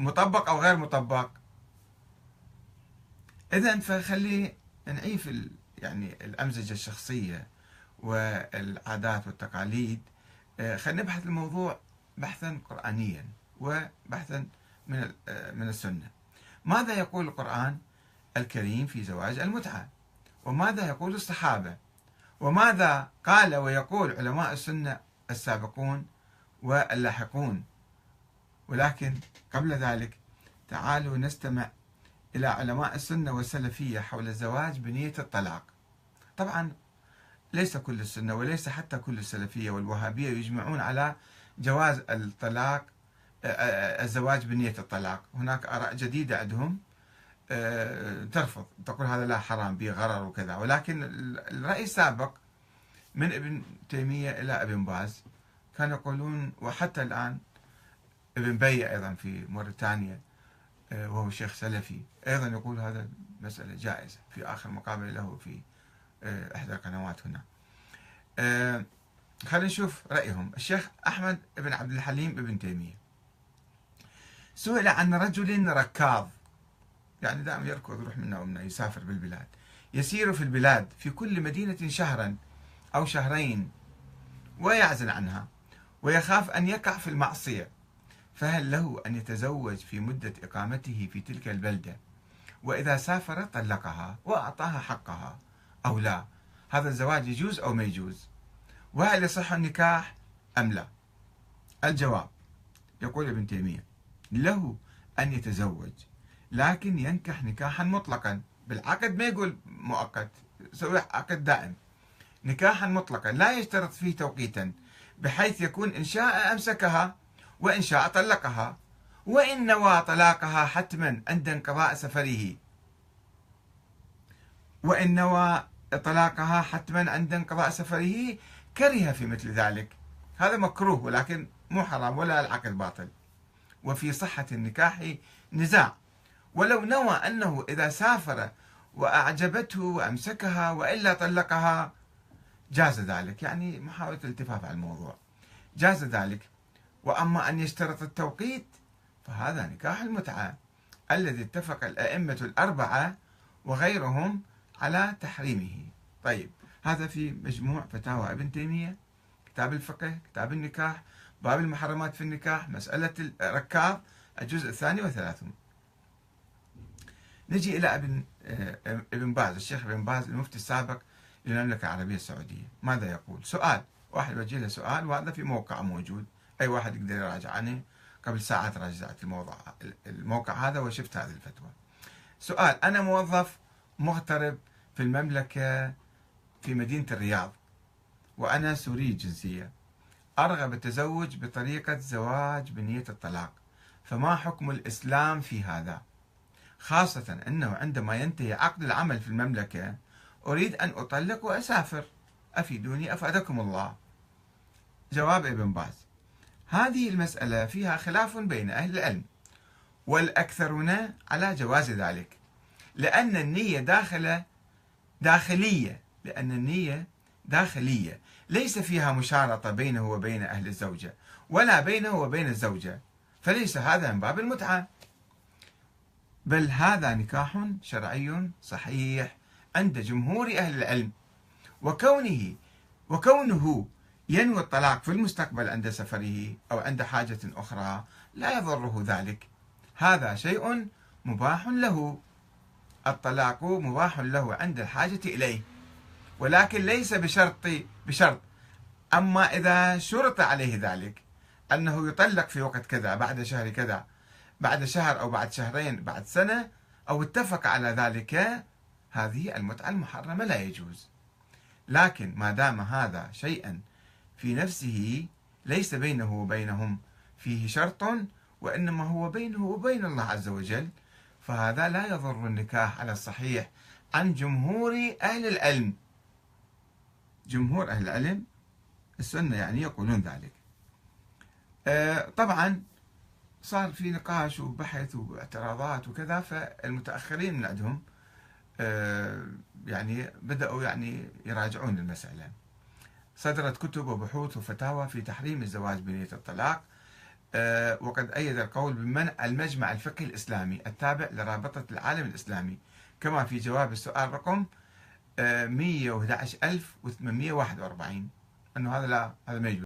مطبق أو غير مطبق. إذا فخلي نعيف. يعني الأمزجة الشخصية والعادات والتقاليد. آه، خلينا نبحث الموضوع بحثا قرآنيا وبحثا من آه، من السنة. ماذا يقول القرآن الكريم في زواج المتعة؟ وماذا يقول الصحابة؟ وماذا قال ويقول علماء السنة السابقون واللاحقون؟ ولكن قبل ذلك تعالوا نستمع إلى علماء السنة والسلفية حول الزواج بنية الطلاق. طبعا ليس كل السنة وليس حتى كل السلفية والوهابية يجمعون على جواز الطلاق الزواج بنية الطلاق. هناك آراء جديدة عندهم ترفض تقول هذا لا حرام به غرر وكذا. ولكن الرأي السابق من ابن تيمية إلى ابن باز كانوا يقولون وحتى الآن ابن بي أيضا في موريتانيا وهو شيخ سلفي. أيضا يقول هذا مسألة جائزة في آخر مقابلة له في إحدى القنوات هنا. خلينا نشوف رأيهم. الشيخ أحمد بن عبد الحليم بن تيمية. سئل عن رجل ركاض يعني دائما يركض يروح منا ومنا يسافر بالبلاد. يسير في البلاد في كل مدينة شهرا أو شهرين ويعزل عنها ويخاف أن يقع في المعصية. فهل له أن يتزوج في مدة إقامته في تلك البلدة؟ وإذا سافر طلقها وأعطاها حقها أو لا؟ هذا الزواج يجوز أو ما يجوز؟ وهل يصح النكاح أم لا؟ الجواب يقول ابن تيمية له أن يتزوج لكن ينكح نكاحا مطلقا. بالعقد ما يقول مؤقت سوي عقد دائم. نكاحا مطلقا لا يشترط فيه توقيتا بحيث يكون إن شاء أمسكها. وإن شاء طلقها وإن نوى طلاقها حتما عند انقضاء سفره. وإن نوى طلاقها حتما عند انقضاء سفره كره في مثل ذلك. هذا مكروه ولكن مو حرام ولا العقد باطل. وفي صحة النكاح نزاع. ولو نوى أنه إذا سافر وأعجبته وأمسكها وإلا طلقها جاز ذلك. يعني محاولة الالتفاف على الموضوع. جاز ذلك. وأما أن يشترط التوقيت فهذا نكاح المتعة الذي اتفق الأئمة الأربعة وغيرهم على تحريمه. طيب هذا في مجموع فتاوى ابن تيمية كتاب الفقه كتاب النكاح باب المحرمات في النكاح مسألة الركاض الجزء الثاني وثلاثون نجي إلى ابن آه، ابن باز الشيخ ابن باز المفتي السابق للمملكة العربية السعودية. ماذا يقول؟ سؤال واحد وجه له سؤال وهذا في موقع موجود. أي واحد يقدر يراجع. عنه قبل ساعات راجعت الموضوع الموقع هذا وشفت هذه الفتوى. سؤال أنا موظف مغترب في المملكة في مدينة الرياض وأنا سوري الجنسية أرغب التزوج بطريقة زواج بنية الطلاق فما حكم الإسلام في هذا؟ خاصة أنه عندما ينتهي عقد العمل في المملكة أريد أن أطلق وأسافر. أفيدوني أفادكم الله. جواب إبن باز. هذه المسألة فيها خلاف بين أهل العلم والأكثرون على جواز ذلك لأن النية داخلة داخلية لأن النية داخلية ليس فيها مشارطة بينه وبين أهل الزوجة ولا بينه وبين الزوجة فليس هذا من باب المتعة. بل هذا نكاح شرعي صحيح عند جمهور أهل العلم وكونه وكونه ينوي الطلاق في المستقبل عند سفره أو عند حاجة أخرى لا يضره ذلك. هذا شيء مباح له. الطلاق مباح له عند الحاجة إليه. ولكن ليس بشرط بشرط. أما إذا شرط عليه ذلك أنه يطلق في وقت كذا بعد شهر كذا بعد شهر أو بعد شهرين بعد سنة أو اتفق على ذلك هذه المتعة المحرمة لا يجوز. لكن ما دام هذا شيئا في نفسه ليس بينه وبينهم فيه شرط وإنما هو بينه وبين الله عز وجل. فهذا لا يضر النكاح على الصحيح عن جمهور أهل العلم. جمهور أهل العلم السنة يعني يقولون ذلك. آه، طبعا صار في نقاش وبحث واعتراضات وكذا فالمتأخرين من عندهم آه، يعني بدأوا يعني يراجعون المسألة. صدرت كتب وبحوث وفتاوى في تحريم الزواج بنية الطلاق آه، وقد أيد القول بمنع المجمع الفقهي الإسلامي التابع لرابطة العالم الإسلامي. كما في جواب السؤال رقم 111841 أنه هذا لا هذا ما يجوز.